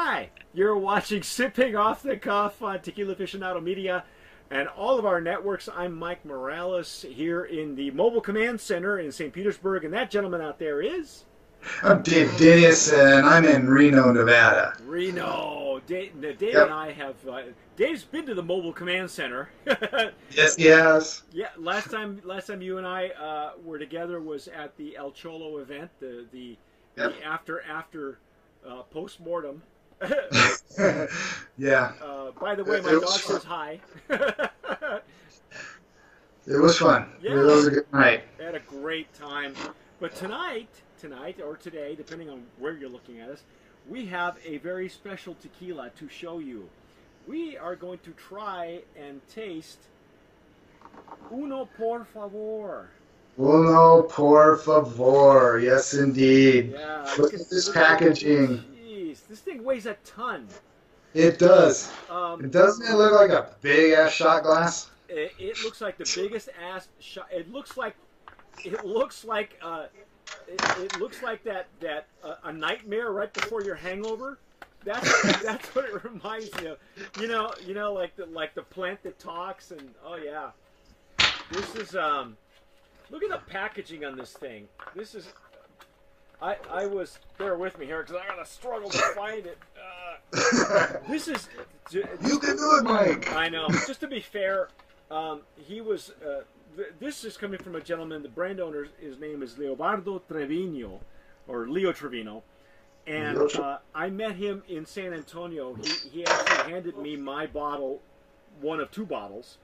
Hi, you're watching Sipping Off the Cuff on Tequila Aficionado Media and all of our networks. I'm Mike Morales here in the Mobile Command Center in St. Petersburg, and that gentleman out there is. I'm Dave Dinius, and I'm in Reno, Nevada. Reno. Dave, Dave Yep. and I have. Uh, Dave's been to the Mobile Command Center. Yes, yes. yeah, last time, last time you and I uh, were together was at the El Cholo event, the the, Yep. the after after uh, post mortem. yeah, Uh, by the way, It- my it dog says hi. it was fun. Yeah. It was a good night. had a great time. But tonight, tonight or today, depending on where you're looking at us, we have a very special tequila to show you. We are going to try and taste Uno por favor. Uno por favor. Yes, indeed. Yeah, Look at this look packaging. This thing weighs a ton. It does. Um, It doesn't it look like a big ass shot glass? it, it looks like the biggest ass shot. It looks like it looks like uh, it, it looks like that that uh, a nightmare right before your hangover. That's that's what it reminds me of. You know, you know, like the like the plant that talks, and oh yeah, this is um. Look at the packaging on this thing. This is. I I was bear with me here because I gotta struggle to find it. Uh, this is. you can do it, Mike. I know. Just to be fair, um, he was. Uh, th- this is coming from a gentleman. The brand owner, his name is Leobardo Trevino, or Leo Trevino, and uh, I met him in San Antonio. He he actually handed me my bottle, one of two bottles,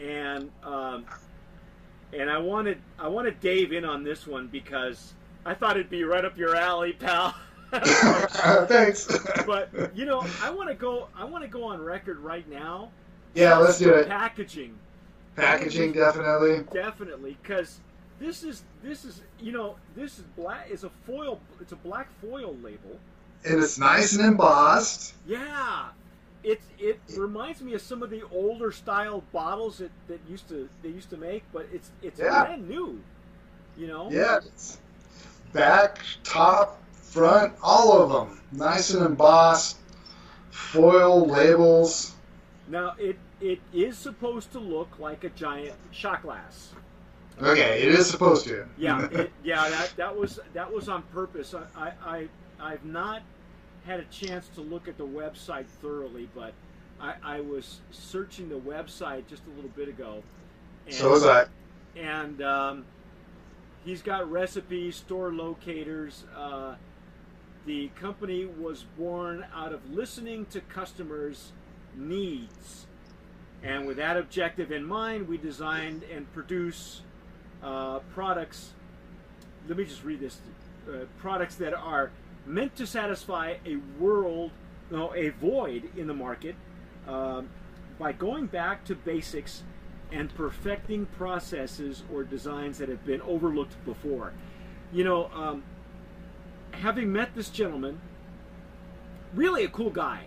and um, and I wanted I wanted Dave in on this one because I thought it'd be right up your alley, pal. Thanks. but you know, I want to go. I want to go on record right now. yeah, let's do it. Packaging, Packaging, definitely. definitely, because this is this is you know this is black. Is a foil. It's a black foil label. And it's nice and embossed. Yeah, it it reminds me of some of the older style bottles that, that used to they used to make, but it's it's Yeah. brand new. You know. Yeah, it's back, top, front, all of them. Nice and embossed. Foil labels. Now it it is supposed to look like a giant shot glass. Okay, it is supposed to. Yeah, it, yeah, that, that was that was on purpose. I, I, I I've not had a chance to look at the website thoroughly, but I, I was searching the website just a little bit ago. And, so was I. And um, he's got recipes, store locators. Uh, the company was born out of listening to customers' needs. And with that objective in mind, we designed and produce uh, products. Let me just read this: uh, products that are meant to satisfy a world, no, a void in the market, um, by going back to basics and perfecting processes or designs that have been overlooked before. You know, um, having met this gentleman, really a cool guy.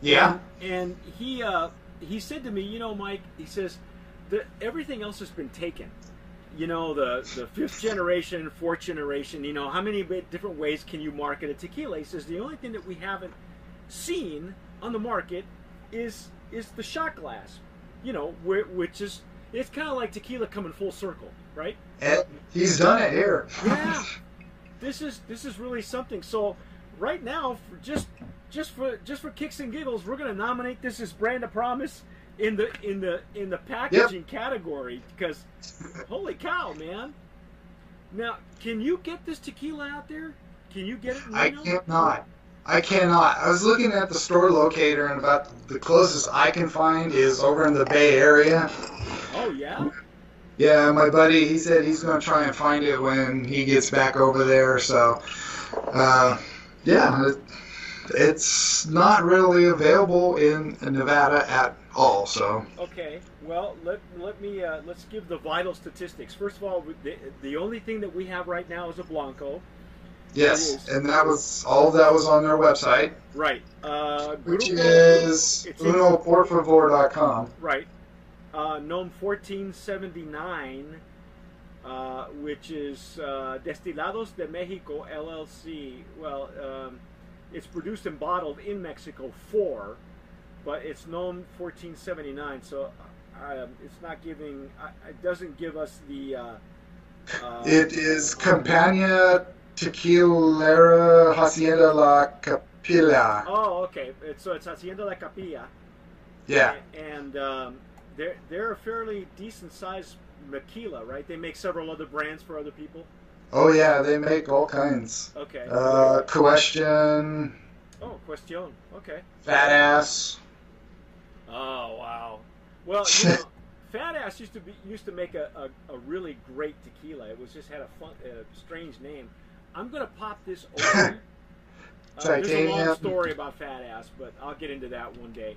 Yeah. And, and he uh, he said to me, you know, Mike, he says everything else has been taken. You know, the the fifth generation, fourth generation. You know, how many different ways can you market a tequila? He says the only thing that we haven't seen on the market is is the shot glass. You know, which is it's kind of like tequila coming full circle, right? And he's done it here. Yeah. this is this is really something. So right now, for just just for just for kicks and giggles, we're going to nominate this as brand of promise in the in the in the packaging category because holy cow, man! Now, can you get this tequila out there? Can you get it? In I cannot. I cannot. I was looking at the store locator, and about the closest I can find is over in the Bay Area. Oh yeah. Yeah, my buddy, he said he's going to try and find it when he gets back over there. So, uh, yeah, it, it's not really available in Nevada at all. So, Okay. Well, let let me uh, let's give the vital statistics. First of all, the, the only thing that we have right now is a blanco. Yes, and that was all that was on their website, Right. Uh, which is unoporfavor.com. Right. Uh, NOM 1479, uh, which is uh, Destilados de Mexico LLC. Well, um, it's produced and bottled in Mexico for, but it's NOM 1479. So uh, it's not giving. Uh, it doesn't give us the. Uh, uh, It is Compañía Tequilera Hacienda La Capilla. oh, okay. It's, so it's Hacienda La Capilla. Yeah. And um, they're they're a fairly decent sized maquila, right? They make several other brands for other people. Oh yeah, they make all kinds. Okay. Uh, question, oh, question. Okay. fat ass. Oh wow. Well, you know, Fat Ass used to be used to make a, a, a really great tequila. It was just had a fun, a strange name. I'm gonna pop this open. Uh, there's a long story about Fat Ass, but I'll get into that one day.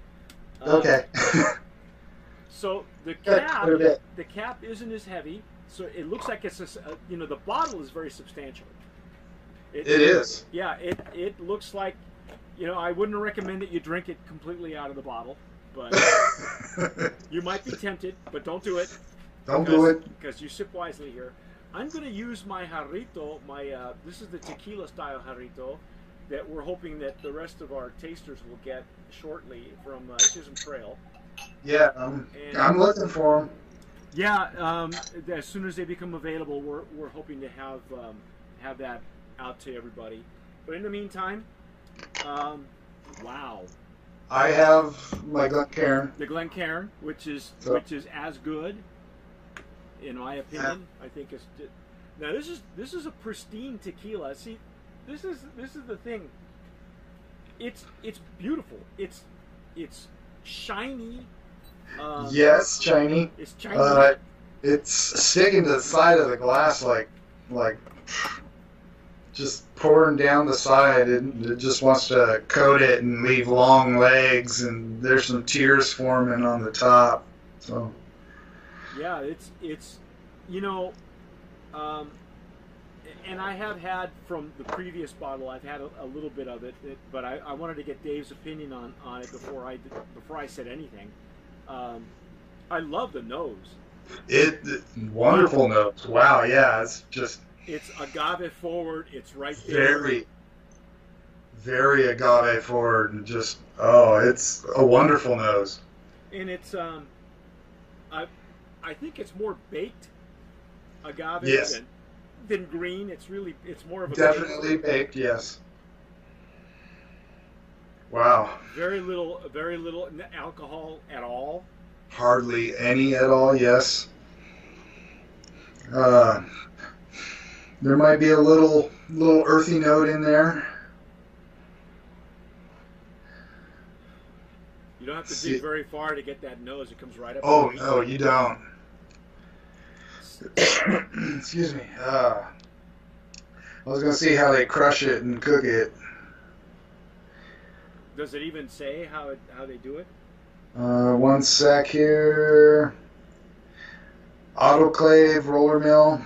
Uh, Okay. So the cap, quite a bit. the cap isn't as heavy, so it looks like it's a, uh, you know the bottle is very substantial. it is. Yeah, it it looks like you know I wouldn't recommend that you drink it completely out of the bottle, but you might be tempted, but don't do it. Don't do it. because you sip wisely here. I'm going to use my jarrito. My uh, this is the tequila style jarrito that we're hoping that the rest of our tasters will get shortly from uh, Chisholm Trail. Yeah, um, I'm looking for them. Yeah, um, as soon as they become available, we're, we're hoping to have um, have that out to everybody. But in the meantime, um, wow, I have my Glencairn. the Glencairn, which is So- which is as good, in my opinion. I think it's now this is this is a pristine tequila. See, this is this is the thing. It's it's beautiful. It's it's shiny. Um, Yes, shiny. it's shiny. Uh, it's sticking to the side of the glass like, like, just pouring down the side. It, it just wants to coat it and leave long legs, and there's some tears forming on the top. So, Yeah, it's it's you know, um, and I have had from the previous bottle. I've had a, a little bit of it, it but I, I wanted to get Dave's opinion on, on it before I did, before I said anything. Um, I love the nose. it, it wonderful nose. Wow, yeah, it's just It's agave forward. It's right there. very, very agave forward, and just oh, it's a wonderful nose. and it's um, I I think it's more baked agave Yes. than than green. It's really it's more of a Definitely baked, yes. Wow. very little very little alcohol at all. Hardly any at all, yes. Uh, there might be a little little earthy note in there. You don't have to See- dig very far to get that nose. It comes right up. Oh no, you don't. Excuse me. Uh, I was gonna see how they crush it and cook it. Does it even say how it, how they do it? Uh, one sec here. Autoclave roller mill.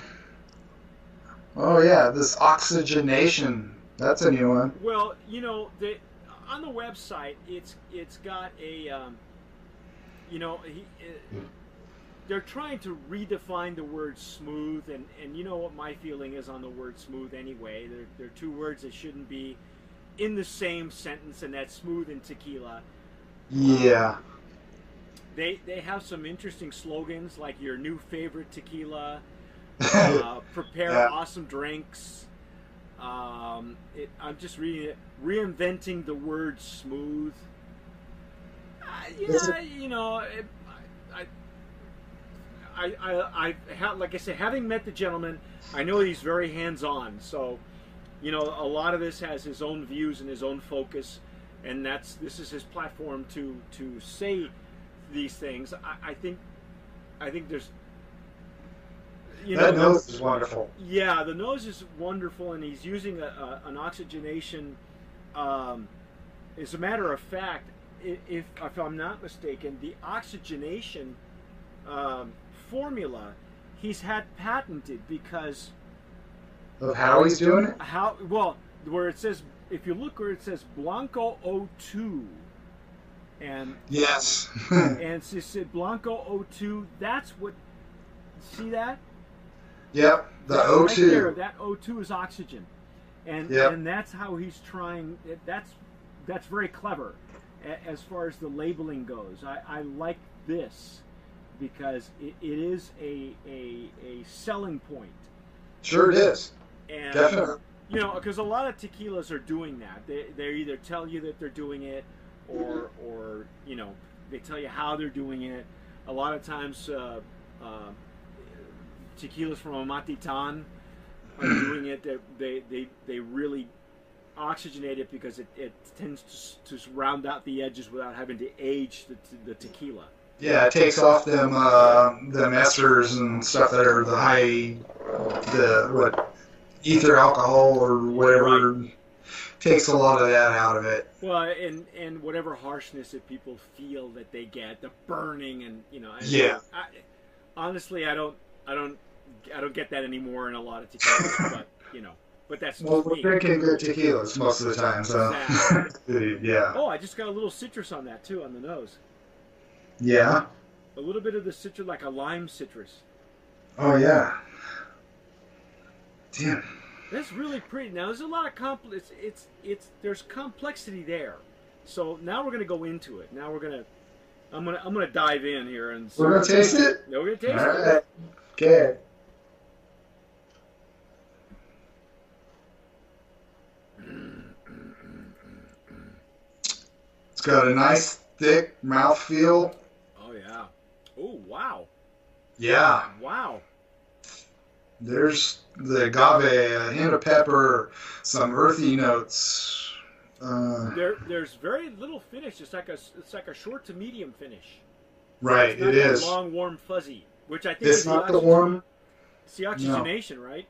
Oh yeah, this oxygenation. That's a new one. Well, you know, the, on the website, it's it's got a, um, you know, he, uh, they're trying to redefine the word smooth, and, and you know what my feeling is on the word smooth anyway. They're, they're two words that shouldn't be in the same sentence, and that's smooth and tequila. Yeah. They they have some interesting slogans like your new favorite tequila, uh, prepare Yeah. awesome drinks. Um, it, I'm just reading it. Reinventing the word smooth. Uh, yeah, you know, it, I, I, I, I, I ha, like I said, having met the gentleman, I know he's very hands-on. So, you know, a lot of this has his own views and his own focus, and that's this is his platform to to say these things. I, I think, I think there's, you that know, nose is wonderful. yeah, the nose is wonderful, and he's using a, a, an oxygenation. Um, as a matter of fact, if, if I'm not mistaken, the oxygenation um, formula he's had patented because Of how he's doing it? how well where it says if you look where it says Blanco O2 and Yes. and it said Blanco O2 that's what see that yep. The That right there, O2. that O2 is oxygen. and Yep. and that's how he's trying. That's that's very clever as far as the labeling goes. I, I like this because it, it is a, a a selling point. Sure it is. And Definitely. you know, because a lot of tequilas are doing that. They they either tell you that they're doing it, or or you know they tell you how they're doing it. A lot of times, uh, uh, tequilas from Amatitan are doing it. They they they, really oxygenate it because it, it tends to, to round out the edges without having to age the, the tequila. Yeah, it takes off them uh, them esters and stuff that are the high the what ether alcohol or whatever takes a lot of that out of it. Well, and and whatever harshness that people feel that they get, the burning, and you know, I, Yeah. I, honestly, I don't, I don't, I don't get that anymore in a lot of tequilas, but you know, but that's just Well, we're me. drinking good tequilas most of the time, so yeah, Oh, I just got a little citrus on that too on the nose. yeah. A little bit of the citrus, like a lime citrus. Oh yeah. Damn. That's really pretty. Now there's a lot of compl. It's it's it's there's complexity there. So now we're gonna go into it. Now we're gonna, I'm gonna I'm gonna dive in here and. We're gonna taste it. Yeah, we're gonna All taste it. right. Okay. It's got a nice thick mouthfeel. Oh yeah. Oh wow. Yeah. Wow. There's the agave, a hint of pepper, some earthy notes. Uh, There, there's very little finish. It's like a, it's like a short to medium finish. right, It's not it that is. long, warm, fuzzy, which I think It's is not the oxygen- warm. It's the oxygenation, right?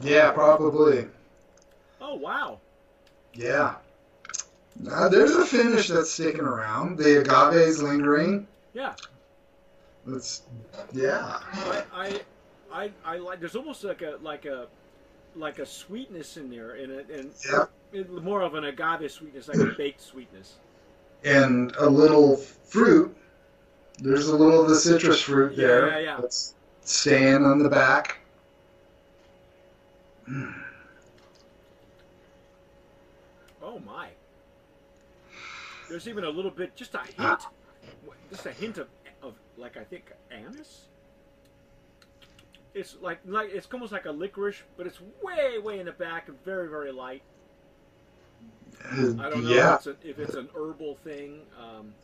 Yeah, probably. Oh wow. Yeah. Now, there's a finish that's sticking around. The agave is lingering. Yeah. It's, yeah. I, I, I, I like. There's almost like a like a like a sweetness in there, and it, and Yeah. More of an agave sweetness, like a baked sweetness. And a little fruit. There's a little of the citrus fruit Yeah, there. yeah, yeah. That's staying on the back. Oh my. There's even a little bit, just a hint, Ah. just a hint of, of like I think anise. It's like like it's almost like a licorice, but it's way way in the back and very very light. I don't know yeah. if, it's a, if it's an herbal thing. Um,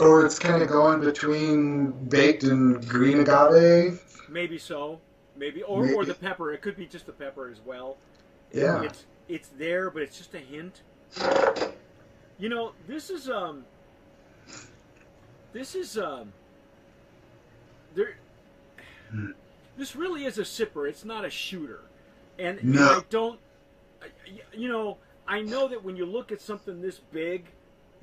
Or it's kind of going between baked and green agave. maybe so, maybe or, or the pepper. It could be just the pepper as well. Yeah. It's it's there, but it's just a hint. You know, this is um this is um there this really is a sipper. It's not a shooter. And No. I don't you know, I know that when you look at something this big,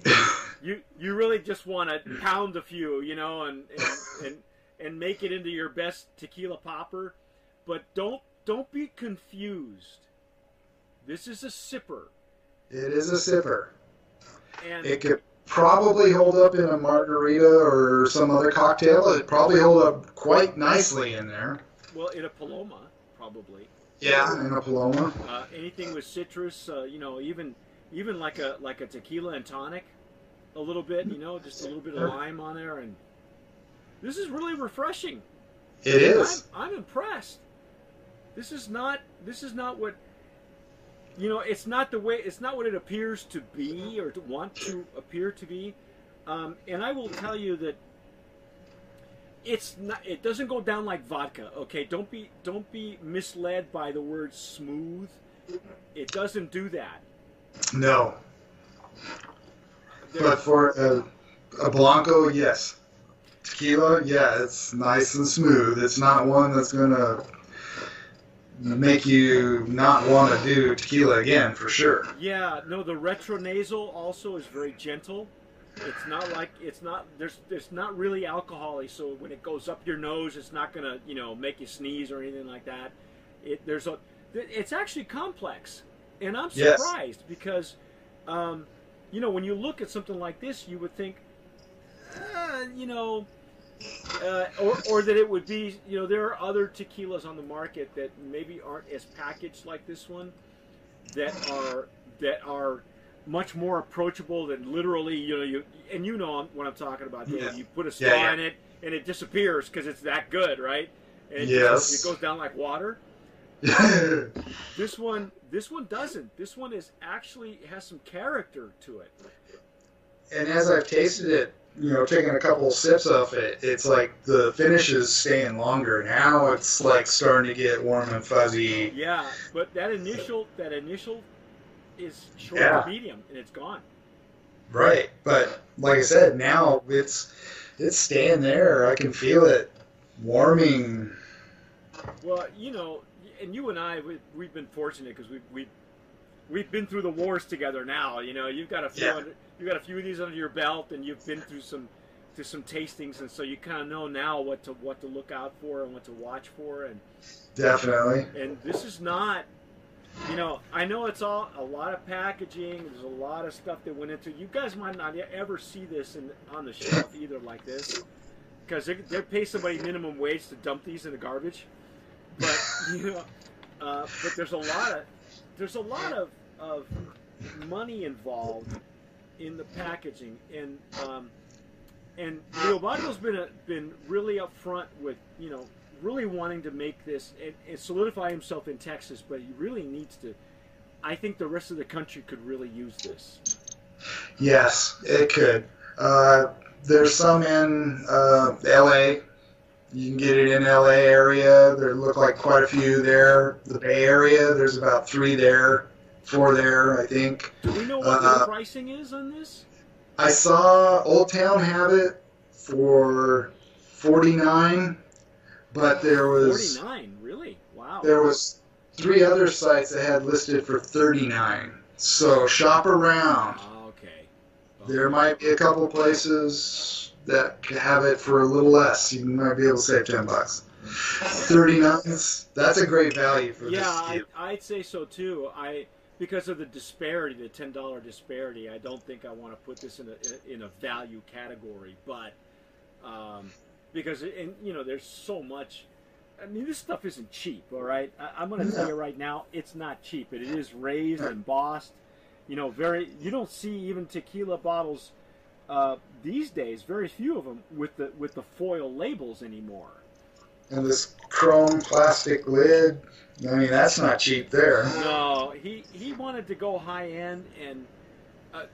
you you really just want to pound a few, you know, and and, and and make it into your best tequila popper, but don't don't be confused. This is a sipper, It is a sipper. and It could probably hold up in a margarita or some other cocktail. It'd probably hold up quite nicely in there. well, in a paloma, probably. Yeah, in a Paloma. Uh, anything with citrus, uh, you know, even even like a like a tequila and tonic, a little bit, you know, just a little bit of lime on there, and this is really refreshing. It is. I'm, I'm impressed. This is not. This is not what. You know, it's not the way. It's not what it appears to be or to want to appear to be. Um, and I will tell you that it's not. It doesn't go down like vodka. Okay, don't be don't be misled by the word smooth. It doesn't do that. No. There- But for a, a Blanco, yes. Tequila, yeah, it's nice and smooth. It's not one that's going to make you not want to do tequila again, for sure. Yeah, no, the retronasal also is very gentle. It's not like it's not there's there's not really alcoholy, so when it goes up your nose, it's not gonna you know make you sneeze or anything like that. It there's a it's actually complex, and I'm Yes. surprised because, um, you know, when you look at something like this, you would think, uh, you know, uh, or, or that it would be, you know, there are other tequilas on the market that maybe aren't as packaged like this one, that are that are much more approachable than literally, you know, you and you know what I'm talking about. Yeah. You put a straw Yeah, in it and it disappears because it's that good, right? And it, Yes. it goes down like water. This one, this one doesn't. This one is actually has some character to it. and as I've tasted it, you know, taking a couple sips of it, it's like the finish is staying longer. Now it's like starting to get warm and fuzzy. Yeah, but that initial, that initial, is short Yeah. to medium, and it's gone. Right. But like I said, now it's it's staying there. I can feel it warming. Well, you know, and you and I, we, we've been fortunate because we we we've been through the wars together. Now, you know, you've got a few, Yeah. under, you've got a few of these under your belt, and you've been through some through some tastings, and so you kind of know now what to what to look out for and what to watch for, and Definitely. and this is not. You know, I know it's all a lot of packaging. There's a lot of stuff that went into. You guys might not ever see this in, on the shelf either, like this, because they, they pay somebody minimum wage to dump these in the garbage. But you know, uh, but there's a lot of there's a lot of, of money involved in the packaging, and um, and Leobardo's been a, been really upfront with you know really wanting to make this and, and solidify himself in Texas, but he really needs to. I think the rest of the country could really use this. Yes, it could. Uh, there's some in uh, L.A. You can get it in L.A. area. There look like quite a few there. The Bay Area, there's about three there, four there, I think. Do we know what Uh, the pricing is on this? I saw Old Town have it for 49, but there was Forty nine, really? Wow. there was three other sites that had listed for 39. So shop around. Okay. There might be a couple places that have it for a little less. You might be able to save 10 bucks. 39 that's a great value for Yeah, this deal. I'd say so too. I because of the disparity, the ten dollar disparity. I don't think I want to put this in a in a value category, but um, because and you know, there's so much. I mean, this stuff isn't cheap. All right, I, I'm going to tell you right now, it's not cheap. It is raised, and embossed. You know, very. You don't see even tequila bottles uh, these days. Very few of them with the with the foil labels anymore. And this chrome plastic lid, I mean, that's not cheap there. No, he he wanted to go high end, and uh,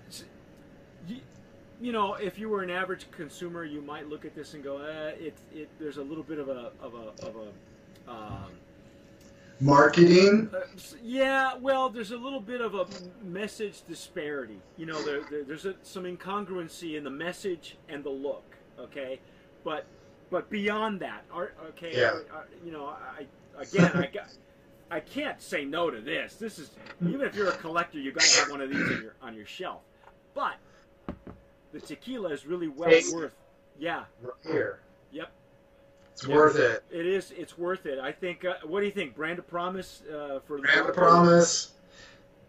you, know, if you were an average consumer, you might look at this and go, eh, it it there's a little bit of a of a of a. Um, Marketing, uh, yeah, well, there's a little bit of a message disparity. You know, there, there, there's a, some incongruency in the message and the look. Okay, but but beyond that, are, okay, Yeah. are- are- you know, I again, I got. I can't say no to this. This is even if you're a collector, you got to have one of these on your on your shelf. But the tequila is really well Taste it. worth. Yeah, here. Yep. It's Yeah. worth it. it is. It's worth it. I think. Uh, what do you think? Brand of Promise uh, for Brand of Promise.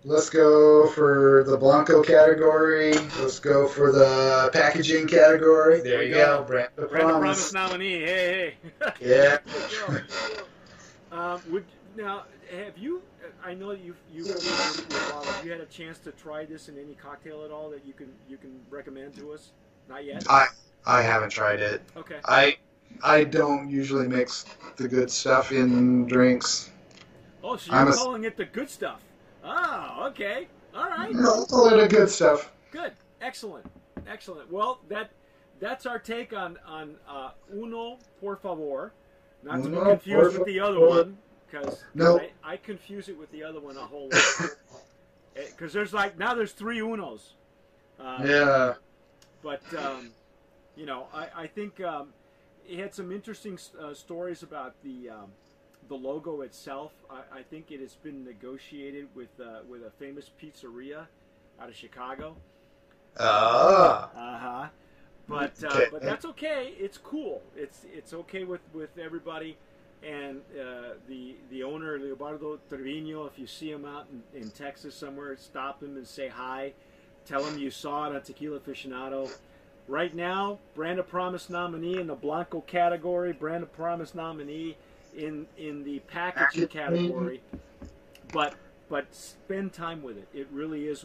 Let's go for the Blanco category. Let's go for the packaging category. There you go. Brand of Brand of Promise. Promise nominee. Hey, hey. Yeah. Um, would now have you? I know that you've you have you had a chance to try this in any cocktail at all that you can you can recommend to us? Not yet. I I haven't tried it. Okay. I I don't usually mix the good stuff in drinks. Oh, so you're I'm a- calling it the good stuff. Oh, okay. All right. No, it's a good stuff. Good. Excellent. Excellent. Well, that that's our take on on uh, uno por favor. Not to be confused with the other one, because No. I, I confuse it with the other one a whole lot. Because there's like now there's three unos. Uh, Yeah. But um, you know, I I think um, it had some interesting uh, stories about the. Um, the logo itself, I, I think it has been negotiated with uh, with a famous pizzeria out of Chicago. Ah. Uh huh. But uh, Okay. but that's okay. It's cool. It's it's okay with with everybody. And uh, the the owner Leobardo Trevino, if you see him out in, in Texas somewhere, stop him and say hi. Tell him you saw it on Tequila Aficionado. right now, Brand of Promise nominee in the Blanco category, Brand of Promise nominee in in the packaging category. But but spend time with it. It really is.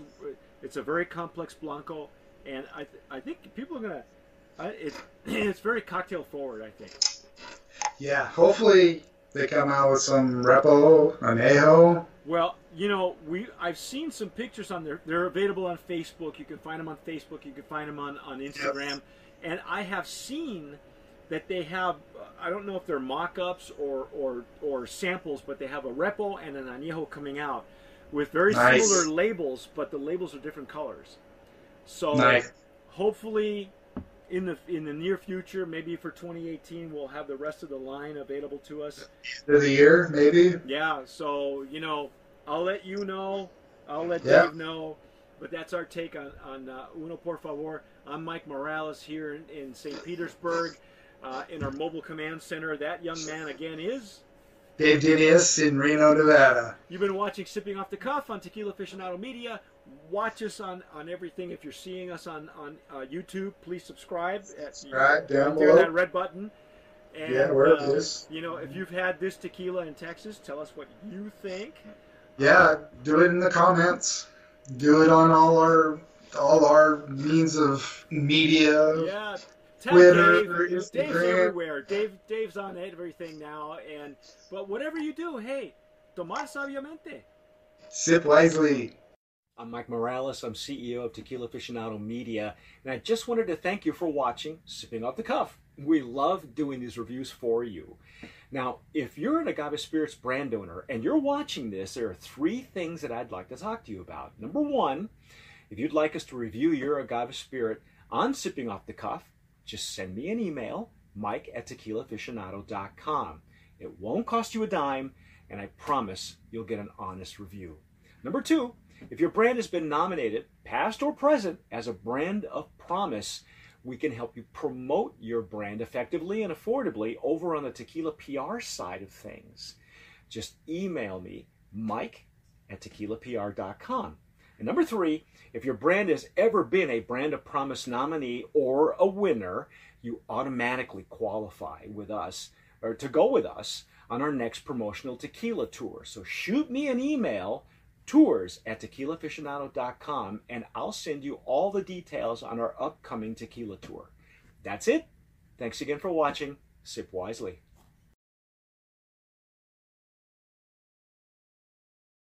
It's a very complex Blanco, and I th- I think people are gonna. I, it, it's very cocktail forward. I think. Yeah, hopefully they come out with some repo, anejo. Well, you know, we I've seen some pictures on there. They're available on Facebook. You can find them on Facebook. You can find them on on Instagram, and I have seen that they have. I don't know if they're mock-ups or or or samples, but they have a repo and an añejo coming out with very nice. similar labels, but the labels are different colors. So nice. hopefully in the in the near future, maybe for 2018, we'll have the rest of the line available to us. For the year, maybe. Yeah. So you know, I'll let you know. I'll let yeah. Dave know. But that's our take on on uh, Uno Por Favor. I'm Mike Morales here in, in St. Petersburg, uh, in our mobile command center. That young man again is. Dave Dinius in Reno, Nevada. You've been watching Sipping Off the Cuff on Tequila Aficionado Media watch us on, on everything. If you're seeing us on on uh, YouTube, please subscribe. At, subscribe you know, down below. that red button. And, yeah, where uh, is You know, if you've had this tequila in Texas, tell us what you think. Yeah, do it in the comments. Do it on all our all our means of media. Yeah. Tell Twitter, Dave, Instagram. Dave's everywhere. Dave, Dave's on everything now, and but whatever you do, hey, tomar sabiamente. Sip wisely. I'm Mike Morales. I'm CEO of Tequila Aficionado Media, and I just wanted to thank you for watching Sipping Off the Cuff. We love doing these reviews for you. Now, if you're an Agave Spirits brand owner and you're watching this, there are three things that I'd like to talk to you about. Number one, if you'd like us to review your Agave Spirit on Sipping Off the Cuff, just send me an email, mike at tequilaaficionado.com. It won't cost you a dime, and I promise you'll get an honest review. Number two, if your brand has been nominated, past or present, as a brand of promise, we can help you promote your brand effectively and affordably over on the tequila PR side of things. Just email me, mike at tequilapr.com. And number three, if your brand has ever been a Brand of Promise nominee or a winner, you automatically qualify with us or to go with us on our next promotional tequila tour. So shoot me an email tours at tequilaaficionado.com and I'll send you all the details on our upcoming tequila tour. That's it. Thanks again for watching. Sip wisely.